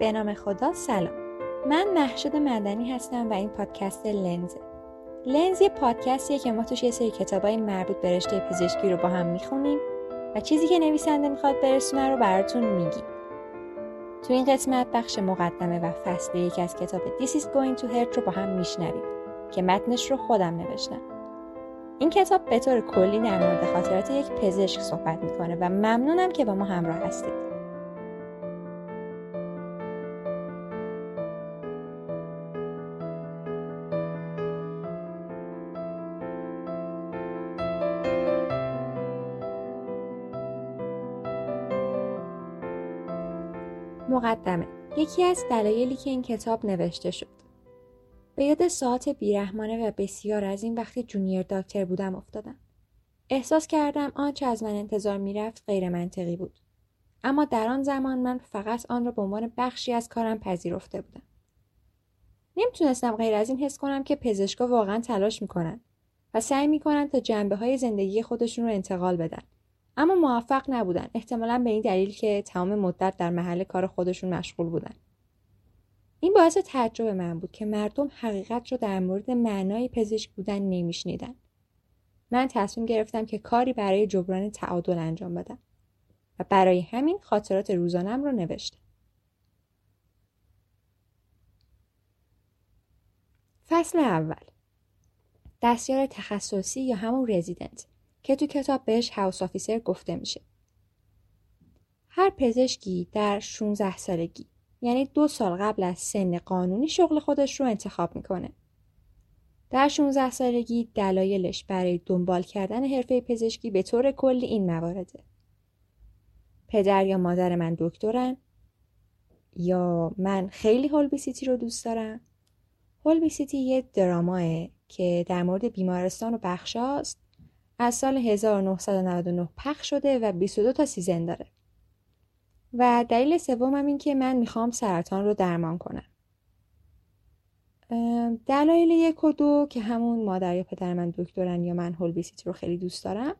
به نام خدا سلام. من محشد مدنی هستم و این پادکست لنز لنز یه پادکستیه که ما توش یه سری کتابای مربوط به رشته پزشکی رو با هم می‌خونیم و چیزی که نویسنده می‌خواد برسونه رو براتون میگیم. تو این قسمت بخش مقدمه و فصل یکی از کتاب This is going to hurt رو با هم میشنویم که متنش رو خودم نوشتم. این کتاب به طور کلی در مورد خاطرات یک پزشک صحبت می‌کنه و ممنونم که با ما همراه هستید. مقدمه. یکی از دلایلی که این کتاب نوشته شد. به یاد ساعت بیرحمانه و بسیار از این وقتی جونیر داکتر بودم افتادم. احساس کردم آنچه از من انتظار می‌رفت غیر منطقی بود. اما در آن زمان من فقط آن را به عنوان بخشی از کارم پذیرفته بودم. نمی‌تونستم غیر از این حس کنم که پزشکا واقعا تلاش می‌کنن و سعی می‌کنن تا جنبه های زندگی خودشون رو انتقال بدن. اما موفق نبودن. احتمالا به این دلیل که تمام مدت در محل کار خودشون مشغول بودن. این باعث تعجب من بود که مردم حقیقت رو در مورد معنای پزشک بودن نمیشنیدن. من تصمیم گرفتم که کاری برای جبران تعادل انجام بدم و برای همین خاطرات روزانم رو نوشتم. فصل اول دستیار تخصصی یا همون رزیدنت. که تو کتاب بهش هاوس آفیسر گفته میشه. هر پزشکی در 16 سالگی یعنی دو سال قبل از سن قانونی شغل خودش رو انتخاب می‌کنه. در 16 سالگی دلایلش برای دنبال کردن حرفه پزشکی به طور کلی این موارده. پدر یا مادر من دکترن یا من خیلی هولبی سیتی رو دوست دارم. Holby City یه drama ه که در مورد بیمارستان و بخشاست از سال 1999 پخش شده و 22 تا season داره. و دلیل سومم این که من می‌خوام سرطان رو درمان کنم. دلایل یک و دو که همون مادر یا پدر من دکترن یا من Holby City رو خیلی دوست دارم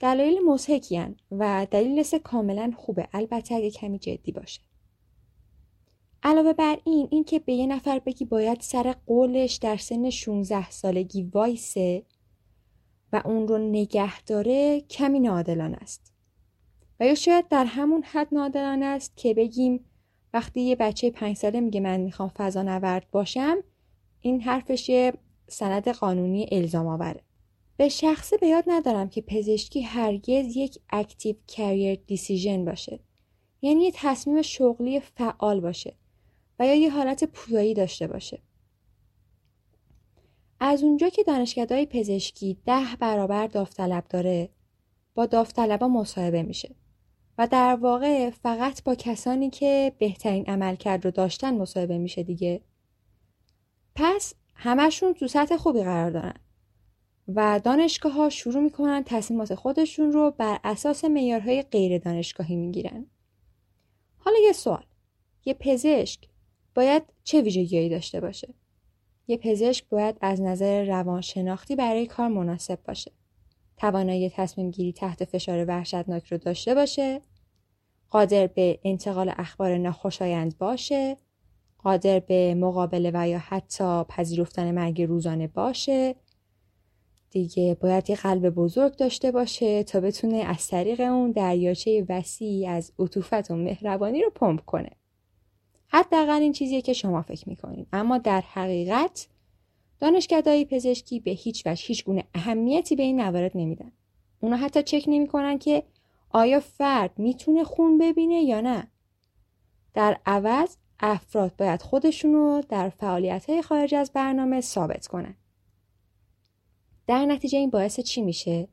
دلایل مضحکی و دلیل سه کاملا خوبه البته اگه کمی جدی باشه علاوه بر این این که به یه نفر بگی باید سر قولش در سن 16 سالگی وایسه و اون رو نگه داره کمی نادلان است. و یا شاید در همون حد نادلان است که بگیم وقتی یه بچه پنج ساله میگه من می‌خوام فضا نورد باشم این حرفش سند قانونی الزام آوره. به شخصه به یاد ندارم که پزشکی هرگز یک اکتیو کریر دیسیژن باشه. یعنی یه تصمیم شغلی فعال باشه و یا یه حالت پویایی داشته باشه. از اونجا که دانشکدهای پزشکی ده برابر داوطلب داره با داوطلبا مصاحبه میشه و در واقع فقط با کسانی که بهترین عملکرد رو داشتن مصاحبه میشه دیگه. پس همشون تو سطح خوبی قرار دارن و دانشگاه ها شروع می‌کنن تصمیمات خودشون رو بر اساس میارهای غیر دانشگاهی می‌گیرن. حالا یه سوال. یه پزشک باید چه ویژگیهایی داشته باشه؟ یه پزشک باید از نظر روانشناختی برای کار مناسب باشه. توانایی تصمیم گیری تحت فشار وحشتناک رو داشته باشه. قادر به انتقال اخبار ناخوشایند باشه. قادر به مقابله و یا حتی پذیرفتن مرگ روزانه باشه. دیگه باید یه قلب بزرگ داشته باشه تا بتونه از طریق اون دریاچه وسیعی از عطوفت و مهربانی رو پمپ کنه. حداقل این چیزیه که شما فکر می‌کنید. اما در حقیقت دانشکدهای پزشکی به هیچ وجه هیچ گونه اهمیتی به این موارد نمیدن. اونا حتی چک نمی‌کنن که آیا فرد می‌تونه خون ببینه یا نه. در عوض افراد باید خودشون رو در فعالیت های خارج از برنامه ثابت کنن. در نتیجه این باعث چی میشه؟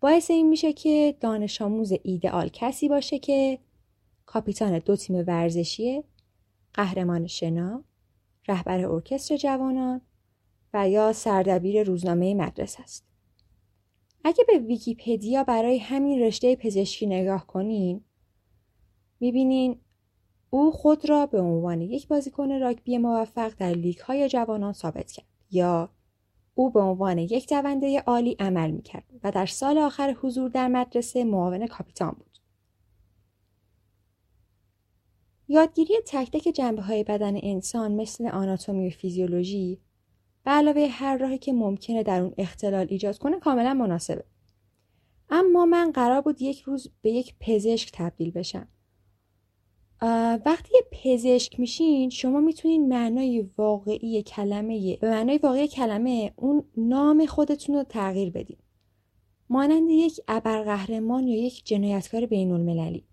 باعث این میشه که دانش آموز ایدئال کسی باشه که کاپیتان دو تیم ورزشیه قهرمان شنا، رهبر ارکستر جوانان و یا سردبیر روزنامه مدرسه است. اگه به ویکیپدیا برای همین رشته پزشکی نگاه کنین می‌بینین او خود را به عنوان یک بازیکن راگبی موفق در لیگ های جوانان ثابت کرد یا او به عنوان یک دونده عالی عمل می‌کرد و در سال آخر حضور در مدرسه معاون کاپیتان بود. یادگیری تک تک جنبه های بدن انسان مثل آناتومی و فیزیولوژی به علاوه هر راهی که ممکنه در اون اختلال ایجاد کنه کاملا مناسبه. اما من قرار بود یک روز به یک پزشک تبدیل بشم. وقتی پزشک میشین شما می‌تونین معنای واقعی کلمه به معنای واقعی کلمه اون نام خودتون رو تغییر بدین. مانند یک ابرقهرمان یا یک جنایتکار بین المللی.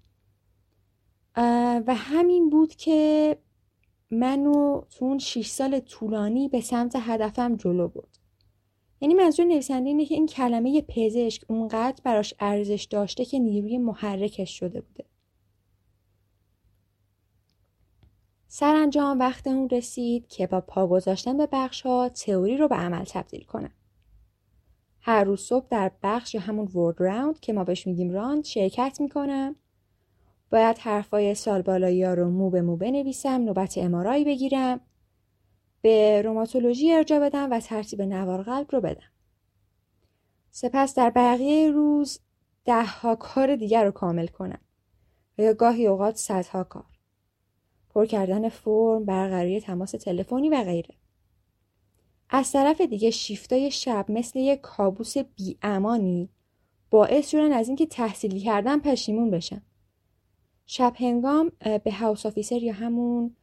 و همین بود که منو تو اون 6 سال طولانی به سمت هدفم جلو برد. یعنی منظور نویسنده اینه که این کلمه پزشک اونقدر براش ارزش داشته که نیروی محرکش شده بوده. سرانجام وقت اون رسید که با پا گذاشتن به بخش ها تئوری رو به عمل تبدیل کنم. هر روز صبح در بخش یا همون ورد راوند که ما بهش میگیم راند شرکت می‌کنم باید حرفای سال بالایی ها رو مو به مو بنویسم نوبت امارایی بگیرم به روماتولوژی ارجا بدم و ترتیب نوار قلب رو بدم. سپس در بقیه روز ده ها کار دیگر رو کامل کنم و یا گاهی اوقات صدها کار. پر کردن فرم برقراری تماس تلفنی و غیره. از طرف دیگه شیفتای شب مثل یک کابوس بیامانی باعث شدن از اینکه تحصیل کردن پشیمون بشم. شب هنگام به house officer یا همون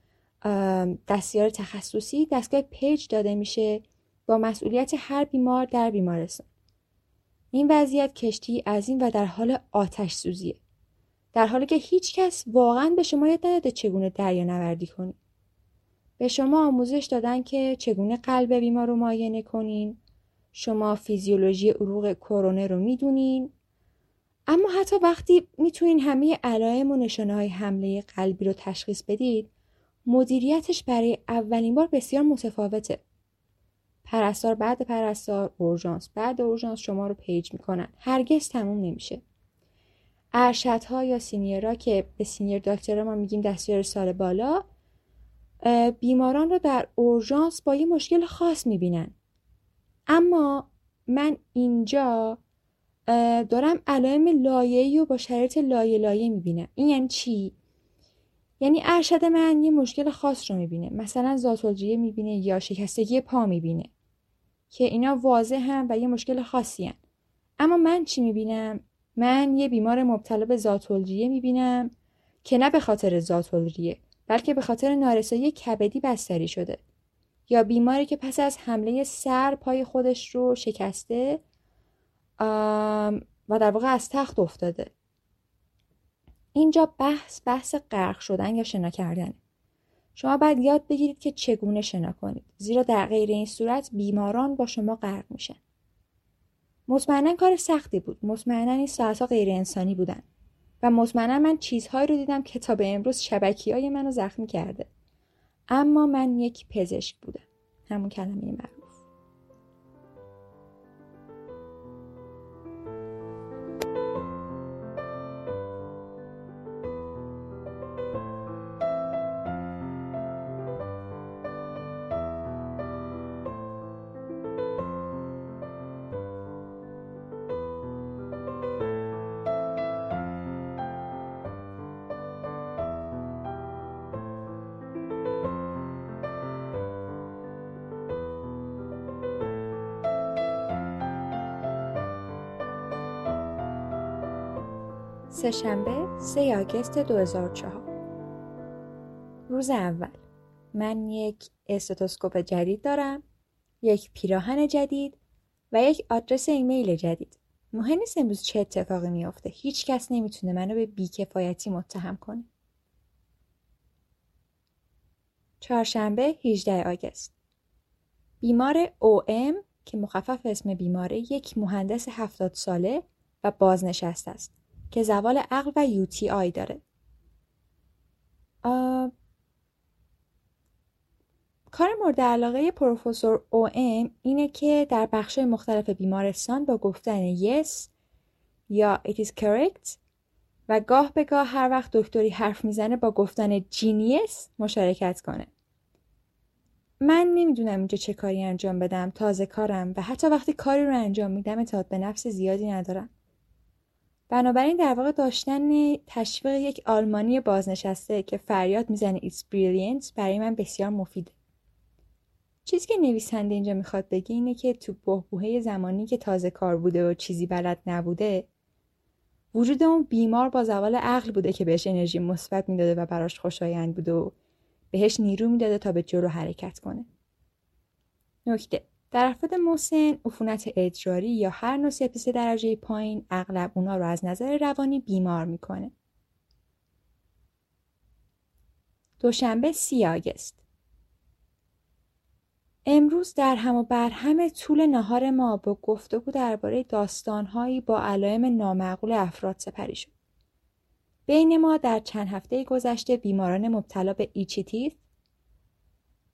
دستیار تخصصی دستگاه page داده میشه با مسئولیت هر بیمار در بیمارستان. این وضعیت کشتی عظیم و در حال آتش سوزیه. در حالی که هیچ کس واقعا به شما یاد نداده چگونه دریا نوردی کنید به شما آموزش دادن که چگونه قلب بیمار رو معاینه کنین. شما فیزیولوژی عروق کرونر رو می‌دونین. اما حتی وقتی می‌تونین همه علائم و نشانه های حمله قلبی رو تشخیص بدید مدیریتش برای اولین بار بسیار متفاوته. پرستار بعد پرستار اورژانس بعد اورژانس شما رو page می‌کنن. هرگز تموم نمیشه. ارشدها یا senior ها که به senior doctor ما میگیم دستیار سال بالا بیماران رو در اورژانس با یه مشکل خاص می‌بینن. اما من اینجا دارم علائم لایه‌ای و با شرایط لایه لایه می‌بینم. این یعنی چی؟ یعنی ارشد من یه مشکل خاص رو می‌بینه. مثلا زاتولجیه می‌بینه یا شکستگی پا می‌بینه. که اینا واضح هم و یه مشکل خاصی هم. اما من چی می‌بینم؟ من یه بیمار مبتلا به زاتولجیه می‌بینم که نه به خاطر زاتولجیه بلکه به خاطر نارسایی کبدی بستری شده. یا بیماری که پس از حمله سر پای خودش رو شکسته و در واقع از تخت افتاده. اینجا بحث بحث غرق شدن یا شنا کردن. شما باید یاد بگیرید که چگونه شنا کنید. زیرا در غیر این صورت بیماران با شما غرق میشن. مطمئنا کار سختی بود. مطمئنا این ساعتها غیر انسانی بودن. و مطمئنا من چیزهایی رو دیدم که تا به امروز شبکی های منو زخمی کرده. اما من یک پزشک بودم. همون کلمه معروف سهشنبه 3 آگست 2004 روز اول. من یک استتوسکوپ جدید دارم یک پیراهن جدید و یک آدرس ایمیل جدید. مهم نیست امروز چه اتفاقی میافته. هیچ کس نمی‌تونه منو به بیکفایتی متهم کنه. چهارشنبه 18 آگست. بیمار OM که مخفف اسم بیماره یک مهندس هفتاد ساله و بازنشسته است. که زوال عقل و یوتی آی داره کار مورد علاقه پروفسور او ام اینه که در بخش مختلف بیمارستان با گفتن yes یا it is correct و گاه به گاه هر وقت دکتری حرف می‌زنه با گفتن جینیس مشارکت کنه. من نمی‌دونم اینجا چه کاری انجام بدم تازه کارم و حتی وقتی کاری رو انجام میدم اطاعت به نفس زیادی ندارم. بنابراین در واقع داشتن تشویق یک آلمانی بازنشسته که فریاد می‌زنه ایتس brilliant برای من بسیار مفیده. چیزی که نویسنده اینجا می‌خواد بگه اینه که تو بهبوهه زمانی که تازه کار بوده و چیزی بلد نبوده وجود اون بیمار با زوال عقل بوده که بهش انرژی مثبت می‌داده و براش خوشایند بوده و بهش نیرو می‌داده تا به جلو حرکت کنه. نکته در افراد مسن عفونت ادراری یا هر نوع سپس درجه پایین اغلب اونا رو از نظر روانی بیمار می‌کنه. دوشنبه سی آگست امروز در هم و بر همه طول نهار ما با گفتگو درباره داستانهایی با علائم نامعقول افراد سپری شد. بین ما در چند هفته گذشته بیماران مبتلا به ایچیتیت،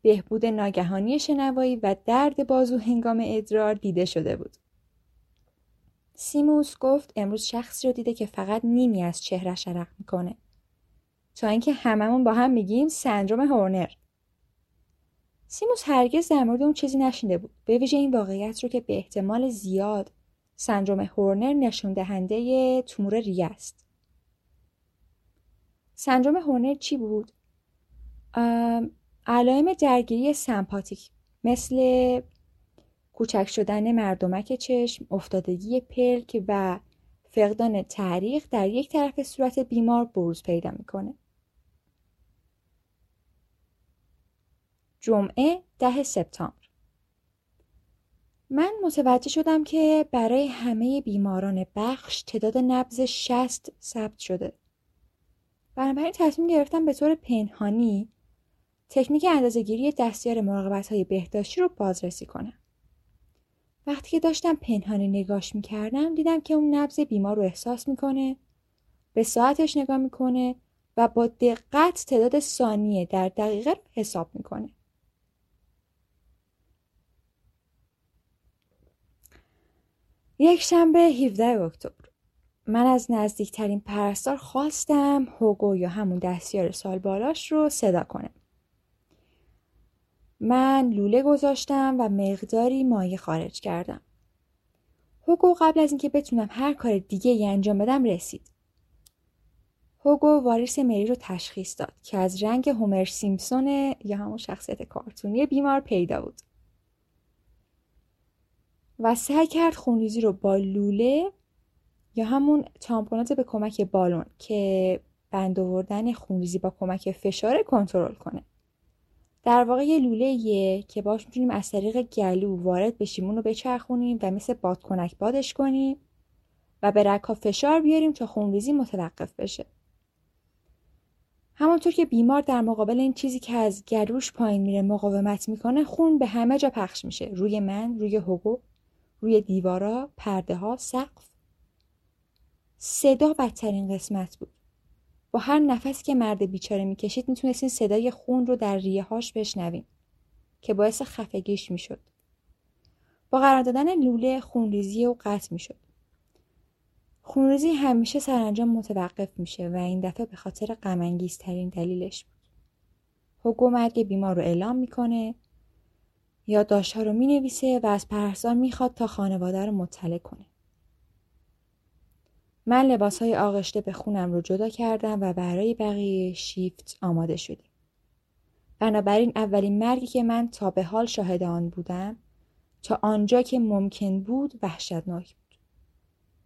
بهبود ناگهانی شنوایی و درد بازو هنگام ادرار دیده شده بود. سیموس گفت امروز شخصی رو دیده که فقط نیمی از چهره شرق می‌کنه. تا اینکه هممون با هم میگیم سندروم هورنر. سیموس هرگز در مورد اون چیزی نشینده بود. به ویژه این واقعیت رو که به احتمال زیاد سندروم هورنر نشون دهنده تومور ریه است. سندروم هورنر چی بود؟ علائم درگیری سمپاتیک مثل کوچک شدن مردمک چشم، افتادگی پلک و فقدان تعریق در یک طرف صورت بیمار بروز پیدا می‌کنه. جمعه ده سپتامبر من متوجه شدم که برای همه بیماران بخش تعداد نبز 60 ثبت شده. بنابراین تصمیم گرفتم به طور پنهانی تکنیک اندازهگیری دستیار مراقبت های بهداشتی رو بازرسی کنم. وقتی که داشتم پنهانی نگاش می‌کردم دیدم که اون نبز بیمار رو احساس می‌کنه به ساعتش نگاه می‌کنه و با دقت تعداد ثانیه در دقیقه رو حساب می‌کنه. یک شنبه 17 اکتبر من از نزدیکترین پرستار خواستم هوگو یا همون دستیار سال بالاش رو صدا کنه. من لوله گذاشتم و مقداری مایه خارج کردم. هوگو قبل از اینکه بتونم هر کار دیگه ای انجام بدم رسید. هوگو واریس مری رو تشخیص داد که از رنگ هومر سیمپسون یا همون شخصیت کارتونی بیمار پیدا بود. و سعی کرد خونریزی رو با لوله یا همون تامپونات به کمک بالون که بند آوردن خونریزی با کمک فشار کنترل کنه. در واقع یه لوله که باش می‌تونیم از طریق گلو وارد بشیم اون رو بچرخونیم و مثل بادکنک بادش کنیم و به رکا فشار بیاریم تا خونریزی متوقف بشه. همانطور که بیمار در مقابل این چیزی که از گلوش پایین میره مقاومت می‌کنه خون به همه جا پخش میشه. روی من روی هوگو روی دیوارا پرده ها سقف. صدا بدترین قسمت بود. با هر نفسی که مرد بیچاره می‌کشید می‌تونستین صدای خون رو در ریه هاش بشنویم که باعث خفگیش می‌شد. با قرار دادن لوله خونریزی و قطع می‌شد. خونریزی همیشه سرانجام متوقف میشه و این دفعه به خاطر غمانگیزترین دلیلش بود. حکومت مرگ بیمار رو اعلام می‌کنه یادداشتها رو می‌نویسه و از پرستار می‌خواد تا خانواده رو مطلع کنه. من لباس های آغشته به خونم رو جدا کردم و برای بقیه شیفت آماده شدیم. بنابراین اولین مرگی که من تا به حال شاهد آن بودم تا آنجا که ممکن بود وحشتناک بود.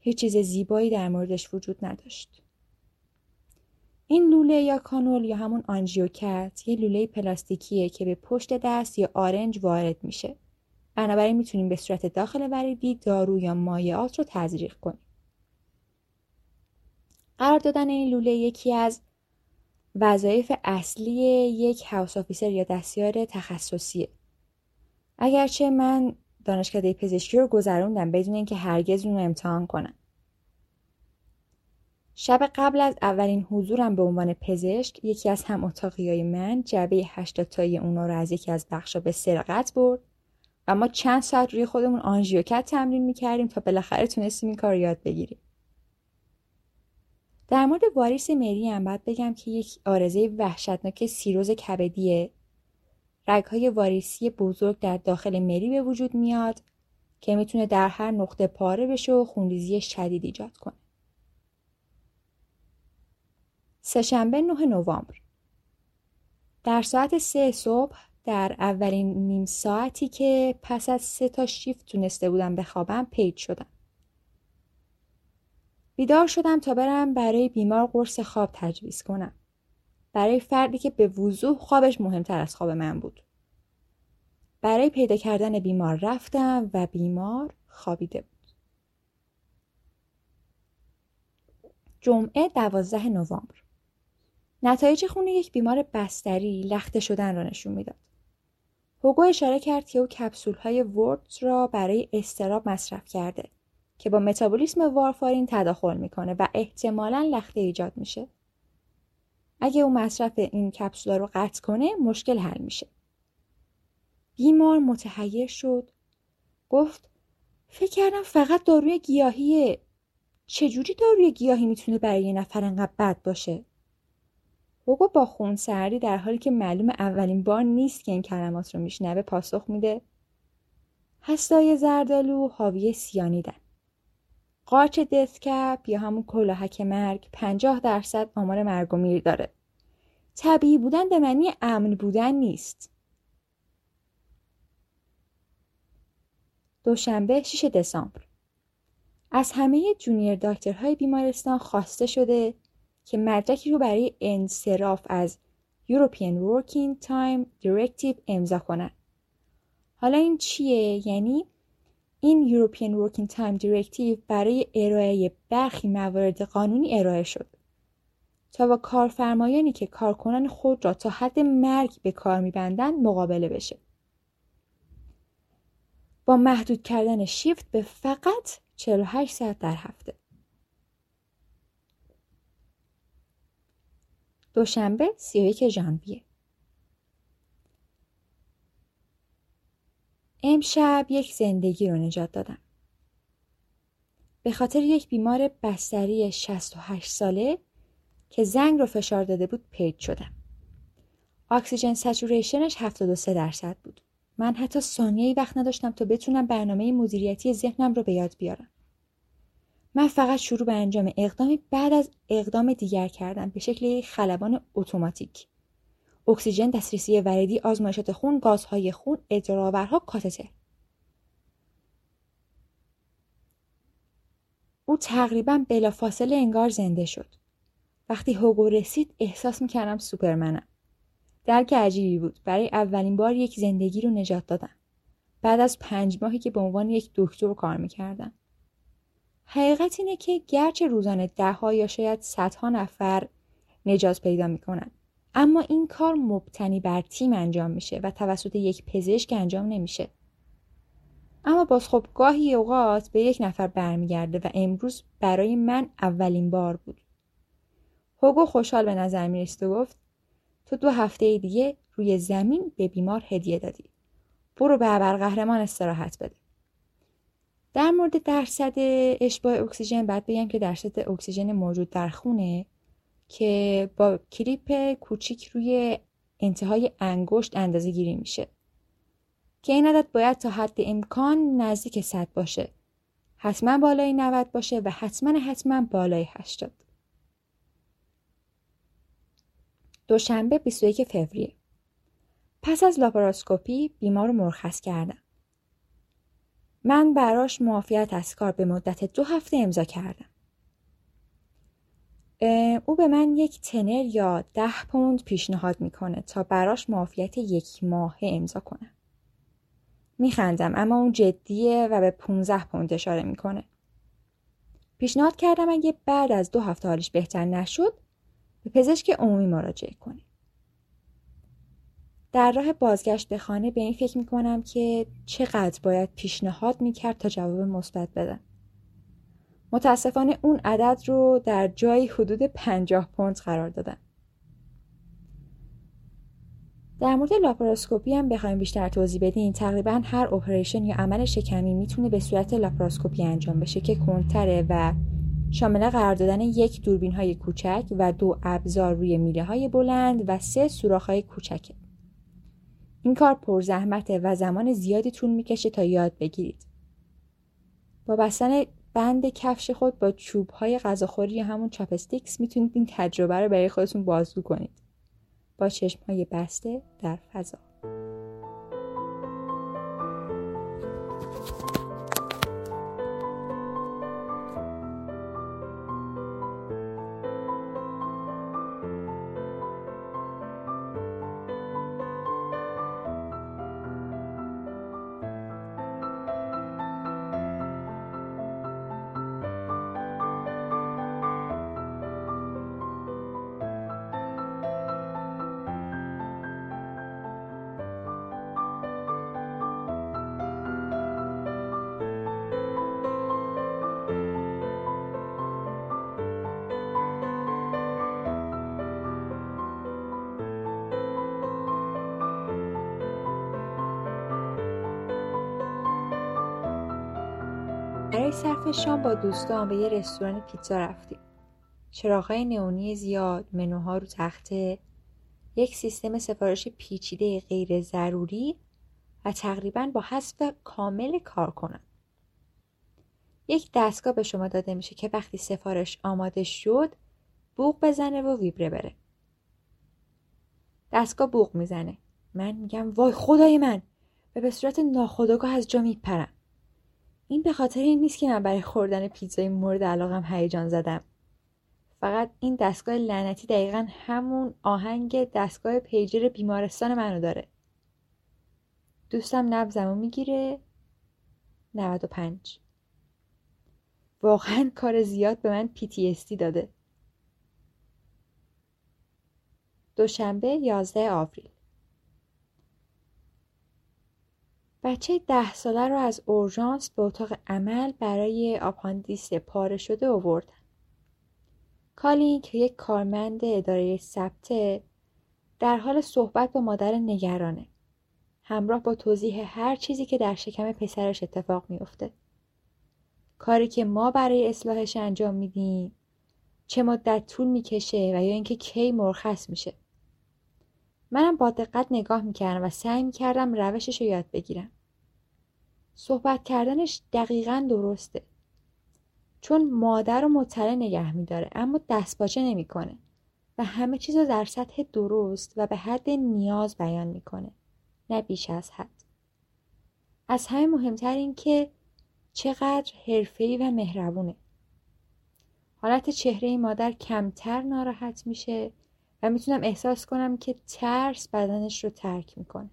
هیچ چیز زیبایی در موردش وجود نداشت. این لوله یا کانول یا همون آنژیوکت یه لوله پلاستیکیه که به پشت دست یا آرنج وارد میشه. بنابراین می‌تونیم به صورت داخل وریدی دارو یا مایعات رو تزریق کنیم. قرار دادن این لوله یکی از وظایف اصلی یک هاوس آفیسر یا دستیار تخصصیه. اگرچه من دانشکده پزشکی رو گذروندم بدون اینکه هرگز اون رو امتحان کنم. شب قبل از اولین حضورم به عنوان پزشک یکی از هم اتاقی من جعبه هشتاد تایی اونا رو از یکی از بخشا به سرقت برد و ما چند ساعت روی خودمون آنژیوکت تمرین می‌کردیم تا بالاخره تونستیم این کار یاد بگیریم. در مورد واریس مری هم باید بگم که یک آرزه وحشتناک سیروز کبدیه رگهای واریسی بزرگ در داخل مری به وجود میاد که می‌تونه در هر نقطه پاره بشه و خونریزی شدید ایجاد کنه. سهشنبه 9 نوامبر در ساعت سه صبح در اولین نیم ساعتی که پس از سه تا شیفت تونسته بودم بخوابم پید شدم. بیدار شدم تا برم برای بیمار قرص خواب تجویز کنم. برای فردی که به وضوح خوابش مهمتر از خواب من بود. برای پیدا کردن بیمار رفتم و بیمار خوابیده بود. جمعه دوازده نوامبر نتایج خون یک بیمار بستری لخته شدن را نشون می‌داد. هوگو اشاره کرد که او کپسول های را برای استراب مصرف کرده که با متابولیسم وارفارین تداخل می‌کنه و احتمالا لخته ایجاد میشه. اگه او مصرف این کپسول رو قطع کنه مشکل حل میشه. بیمار متحیر شد. گفت فکر کردم فقط داروی گیاهیه. چجوری داروی گیاهی می‌تونه برای یه نفر انقدر بد باشه؟ هوگو با خون سردی در حالی که معلوم اولین بار نیست که این کلمات رو میشنوه پاسخ میده هستای زردالو حاوی سیانیدن قارچ دسکپ یا همون کلاهک مرگ پنجاه درصد آمار مرگ و میر داره طبیعی بودن به معنی امن بودن نیست دوشنبه 6 دسامبر از همه جونیر داکترهای بیمارستان خواسته شده که مدرکی رو برای انصراف از European Working Time Directive امضا کنن. حالا این چیه؟ یعنی این European Working Time Directive برای ارائه برخی موارد قانونی ارائه شد. تا با کارفرمایانی که کارکنان خود را تا حد مرگ به کار میبندند مقابله بشه. با محدود کردن شیفت به فقط 48 ساعت در هفته. دوشنبه 31 ژانویه امشب یک زندگی رو نجات دادم. به خاطر یک بیمار بستری 68 ساله که زنگ رو فشار داده بود پید شدم. اکسیژن سچوریشنش 73 درصد بود. من حتی ثانیه وقت نداشتم تا بتونم برنامه مدیریتی ذهنم رو به یاد بیارم. من فقط شروع به انجام اقدامی بعد از اقدام دیگر کردم به شکل خلبان اتوماتیک اکسیژن دسترسی وریدی آزمایشات خون گازهای خون ادراورها کاتتر او تقریبا بلافاصله انگار زنده شد. وقتی هوگو رسید احساس می‌کردم سوپرمنم. درک عجیبی بود. برای اولین بار یک زندگی رو نجات دادم. بعد از پنج ماهی که به عنوان یک دکتر کار می‌کردم. حقیقت اینه که گرچه روزانه ده یا شاید صدها نفر نجات پیدا می‌کنن اما این کار مبتنی بر تیم انجام میشه و توسط یک پزشک انجام نمیشه. اما باز خب گاهی اوقات به یک نفر برمیگرده و امروز برای من اولین بار بود. هوگو خوشحال به نظر می‌رسید و گفت تو دو هفته دیگه روی زمین به بیمار هدیه دادی. برو به ابرقهرمان استراحت بده. در مورد درصد اشباع اکسیژن بعد بگم که درصد اکسیژن موجود در خونه که با کلیپ کوچیک روی انتهای انگشت اندازه گیری میشه. که این عدد باید تا حد امکان نزدیک 100 باشه. حتما بالای 90 باشه و حتما حتما بالای 80 دوشنبه 21 فوریه. پس از لاپاراسکوپی بیمار رو مرخص کردم. من براش معافیت از کار به مدت دو هفته امضا کردم. او به من یک تنر یا ده پوند پیشنهاد می‌کنه تا براش معافیت یک ماه امضا کنم. میخندم اما اون جدیه و به 15 پوند اشاره می‌کنه. پیشنهاد کردم اگه بعد از دو هفته حالش بهتر نشد به پزشک عمومی مراجعه کنه. در راه بازگشت به خانه به این فکر می‌کنم که چقدر باید پیشنهاد می‌کرد تا جواب مثبت بدم. متاسفانه اون عدد رو در جایی حدود پنجاه پوند قرار دادم. در مورد لاپاراسکوپی هم بخوایم بیشتر توضیح بدین تقریبا هر operation یا عمل شکمی می‌تونه به صورت لاپاراسکوپی انجام بشه که کم‌خطره و شامل قرار دادن یک دوربین های کوچک و دو ابزار روی میله های بلند و سه سوراخ های کوچکه. این کار پرزحمته و زمان زیادی طول می‌کشه تا یاد بگیرید. با بستن بند کفش خود با چوب های غذاخوری همون چاپستیکس می‌تونید این تجربه رو برای خودتون بازگو کنید. با چشم های بسته در فضا. برای صرف شام با دوستان به یه رستوران پیتزا رفتیم. چراغهای نئونی زیاد، منوها رو تخته، یک سیستم سفارش پیچیده غیر ضروری و تقریبا با حذف کامل کار کنن. یک دستگاه به شما داده میشه که وقتی سفارش آماده شد بوق بزنه و ویبره بره. دستگاه بوق می‌زنه. من میگم وای خدای من و به صورت ناخودآگاه از جا میپرم. این به خاطر این نیست که من برای خوردن پیتزای مورد علاقم هیجان زدم. فقط این دستگاه لعنتی دقیقا همون آهنگ دستگاه پیجر بیمارستان منو داره. دوستم نبزمو می‌گیره. 95 واقعا کار زیاد به من PTSD داده. دوشنبه 11 آوریل. بچه ده ساله رو از اورژانس به اتاق عمل برای آپاندیس پاره شده آوردن. کالی که یک کارمند اداره ثبته در حال صحبت با مادر نگرانه. همراه با توضیح هر چیزی که در شکم پسرش اتفاق میافته. کاری که ما برای اصلاحش انجام میدیم چه مدت طول می‌کشه و یا اینکه کی مرخص میشه. منم با دقت نگاه می‌کردم و سعی می‌کردم روشش رو یاد بگیرم. صحبت کردنش دقیقا درسته. چون مادر رو مطلع نگه میداره اما دستپاچه نمی‌کنه و همه چیز رو در سطح درست و به حد نیاز بیان می‌کنه نه بیش از حد. از همه مهمتر این که چقدر حرفه‌ای و مهربونه. حالت چهره مادر کمتر ناراحت میشه و می‌تونم احساس کنم که ترس بدنش رو ترک می‌کنه.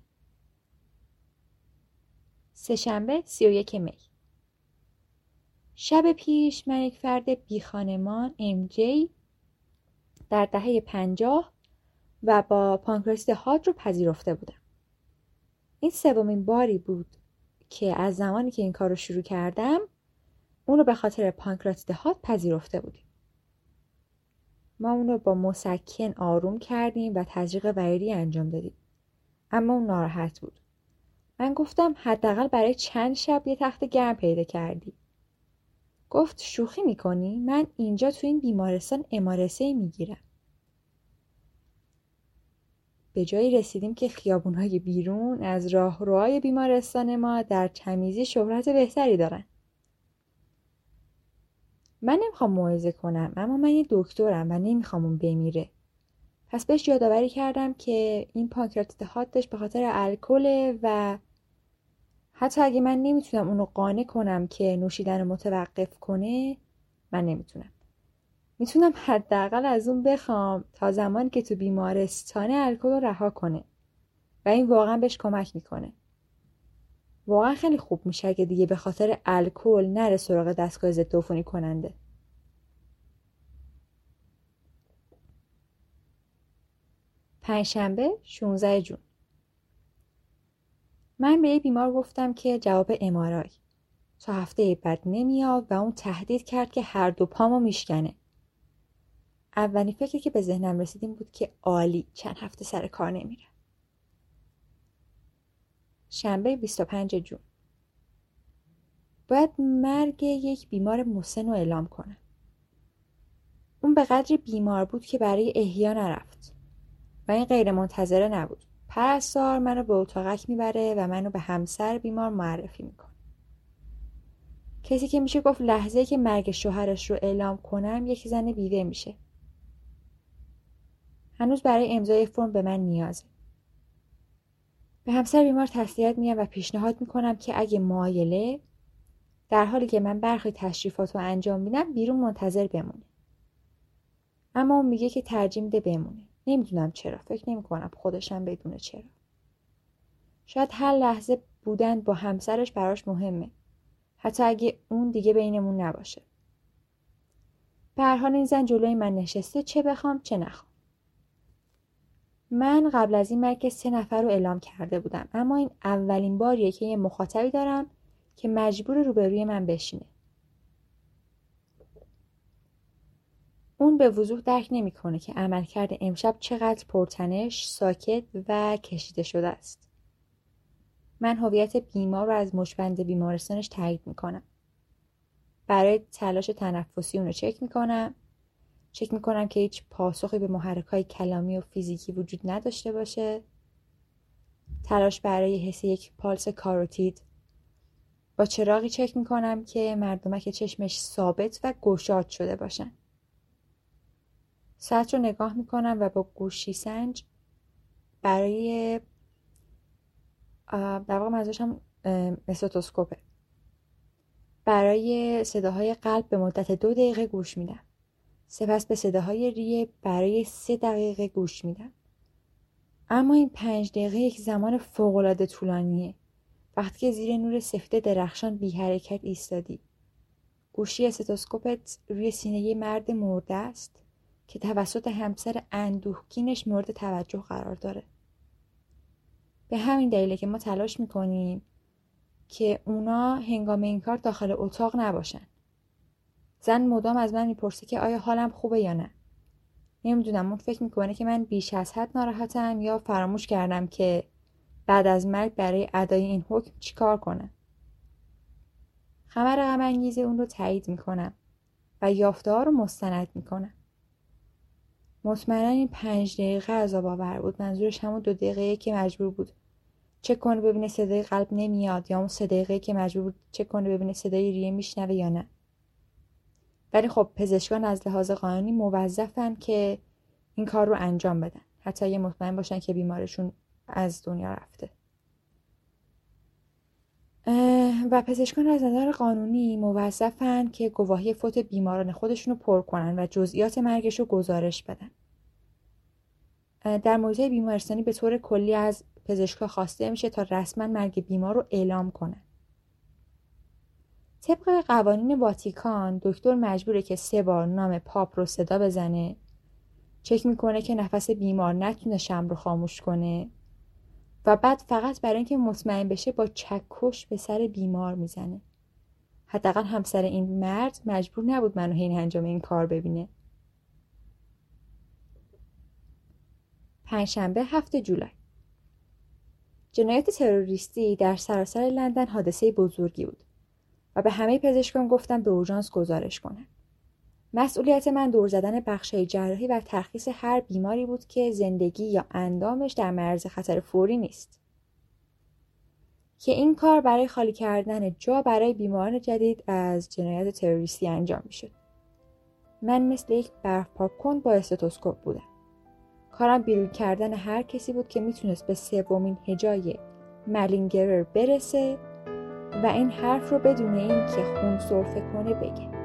سهشنبه سی و یک می شب پیش من یک فرد بی خانمان ام جی در دهه پنجاه و با پانکراست هاد رو پذیرفته بودم. این سومین باری بود که از زمانی که این کار رو شروع کردم اون رو به خاطر پانکراست هاد پذیرفته بودیم. ما اون رو با مسکن آروم کردیم و تزریق ویری انجام دادیم. اما اون ناراحت بود. من گفتم حداقل برای چند شب یه تخت گرم پیدا کردی. گفت شوخی می‌کنی؟ من اینجا تو این بیمارستان امارسه می‌گیرم. به جایی رسیدیم که خیابونهای بیرون از راهروهای بیمارستان ما در تمیزی شهرت بهتری دارن. من نمی‌خوام موعظه کنم اما من یه دکترم و نمی‌خوام اون بمیره. پس بهش یادآوری کردم که این پانکراتیت هاتش به خاطر الکل و حتی اگه من نمی‌تونم اونو قانع کنم که نوشیدن رو متوقف کنه من نمی‌تونم. می‌تونم حداقل از اون بخوام تا زمانی که تو بیمارستان الکل رو رها کنه. و این واقعا بهش کمک می‌کنه. واقعا خیلی خوب میشه اگه دیگه به خاطر الکل نره سراغ دستگاه ضد عفونی کننده. پنجشنبه 16 جون. من به بیمار گفتم که جواب امارای تا هفته بعد نمیاد و اون تهدید کرد که هر دو پامو میشکنه. اولین فکری که به ذهنم رسیدیم بود که عالی چند هفته سر کار نمیره. شنبه 25 جون. باید مرگ یک بیمار مسن رو اعلام کنم. اون به قدری بیمار بود که برای احیا نرفت و این غیر منتظره نبود. پرستار منو به اتاقک می‌بره و منو به همسر بیمار معرفی می‌کنه. کسی که میشه گفت لحظه که مرگ شوهرش رو اعلام کنم یک زن بیوه میشه. هنوز برای امضای فرم به من نیازه. به همسر بیمار تسلیت میگم و پیشنهاد می‌کنم که اگه مایله در حالی که من برخی تشریفات رو انجام میدم بیرون منتظر بمونه. اما اون میگه که ترجیح میده بمونه. نمی‌دونم چرا. فکر نمی‌کنم خودشم بدونه چرا. شاید هر لحظه بودن با همسرش براش مهمه. حتی اگه اون دیگه بینمون نباشه. به این زن جلوی من نشسته چه بخوام چه نخوام. من قبل از این مرگ سه نفر رو اعلام کرده بودم اما این اولین باریه که یه مخاطبی دارم که مجبور روبروی من بشینه اون به وضوح درک نمی‌کنه که عملکرد امشب چقدر پرتنش، ساکت و کشیده شده است. من هویت بیمار رو از مشبند بیمارستانش تایید می‌کنم. برای تلاش تنفسی اون رو چک می‌کنم. چک می‌کنم که هیچ پاسخی به محرک های کلامی و فیزیکی وجود نداشته باشه. تلاش برای حس یک پالس کاروتید با چراغی چک می‌کنم که مردمک چشمش ثابت و گشاد شده باشن. ساعت رو نگاه می‌کنم و با گوشی سنج برای در واقع منظورشم استوتوسکوپه برای صداهای قلب به مدت دو دقیقه گوش میدم سپس به صداهای ریه برای سه دقیقه گوش میدم. اما این پنج دقیقه یک زمان فوقالعاده طولانیه. وقتی که زیر نور سفته درخشان بی حرکت ایستادی. گوشی استوتوسکوپت روی سینه مرد مرده است که توسط همسر اندوهگینش مورد توجه قرار داره. به همین دلیله که ما تلاش می‌کنیم که اونا هنگام این کار داخل اتاق نباشن. زن مدام از من می‌پرسه که آیا حالم خوبه یا نه. نمی‌دونم اون فکر می‌کنه که من بیش از حد ناراحتم یا فراموش کردم که بعد از مرگ برای ادای این حکم چیکار کنم. خبر غم اون رو تایید می‌کنم و یافته ها رو مستند می‌کنم. مطمئنا این پنج دقیقه عذاب آور بود. منظورش همون دو دقیقه که مجبور بود چک کنه ببینه صدای قلب نمیاد یا اون سه دقیقه که مجبور بود چک کنه ببینه صدای ریه میشنوه یا نه. ولی خب پزشکان از لحاظ قانونی موظفن که این کار رو انجام بدن حتی یه مطمئن باشن که بیمارشون از دنیا رفته و پزشکان از نظر قانونی موظفن که گواهی فوت بیماران خودشون رو پر کنن و جزئیات مرگش رو گزارش بدن. در موضوع بیمارستانی به طور کلی از پزشکا خواسته میشه تا رسما مرگ بیمار رو اعلام کنن. طبق قوانین واتیکان دکتر مجبوره که سه بار نام پاپ رو صدا بزنه. چک می‌کنه که نفس بیمار نتونه شم رو خاموش کنه. و بعد فقط برای اینکه مطمئن بشه با چکش به سر بیمار می‌زنه. حداقل همسر این مرد مجبور نبود منو این انجام این کار ببینه. پنجشنبه هفته جولای. جنایت تروریستی در سراسر لندن حادثه بزرگی بود. و به همه پزشکان گفتم به اورژانس گزارش کنند مسئولیت من دور زدن بخشهای جراحی و ترخیص هر بیماری بود که زندگی یا اندامش در معرض خطر فوری نیست. که این کار برای خالی کردن جا برای بیماران جدید از جنایت تروریستی انجام می شد. من مثل یک برف پاک با استتوسکوپ بودم. کارم بیرون کردن هر کسی بود که می‌تونست به سومین هجای ملینگرر برسه و این حرف رو بدون اینکه خون سرفه کنه بگه.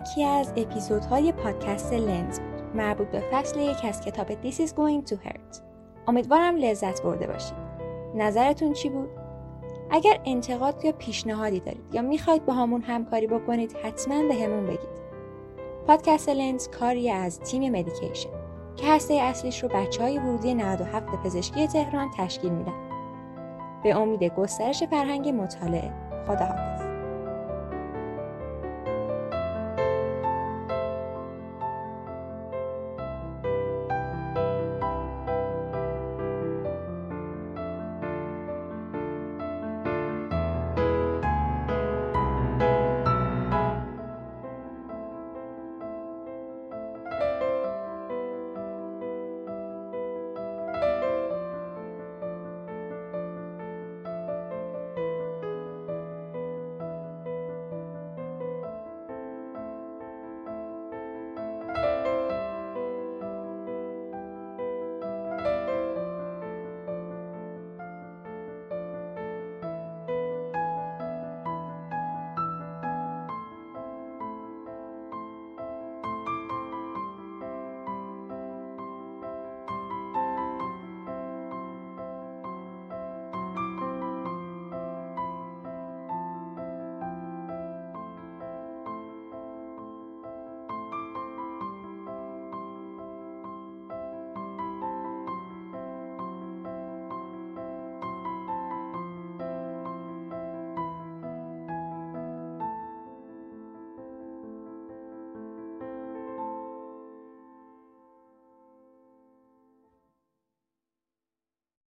یکی از اپیزودهای پادکست لنز بود. مربوط به فصل یک از کتاب This is going to hurt. امیدوارم لذت برده باشید. نظرتون چی بود؟ اگر انتقاد یا پیشنهادی دارید یا می‌خواید با همون همکاری بکنید حتما به همون بگید. پادکست لنز کاری از تیم مدیکیشن که هسته اصلیش رو بچه های ورودی 97 پزشکی تهران تشکیل میدن. به امید گسترش فرهنگ مطالعه خداحافظ.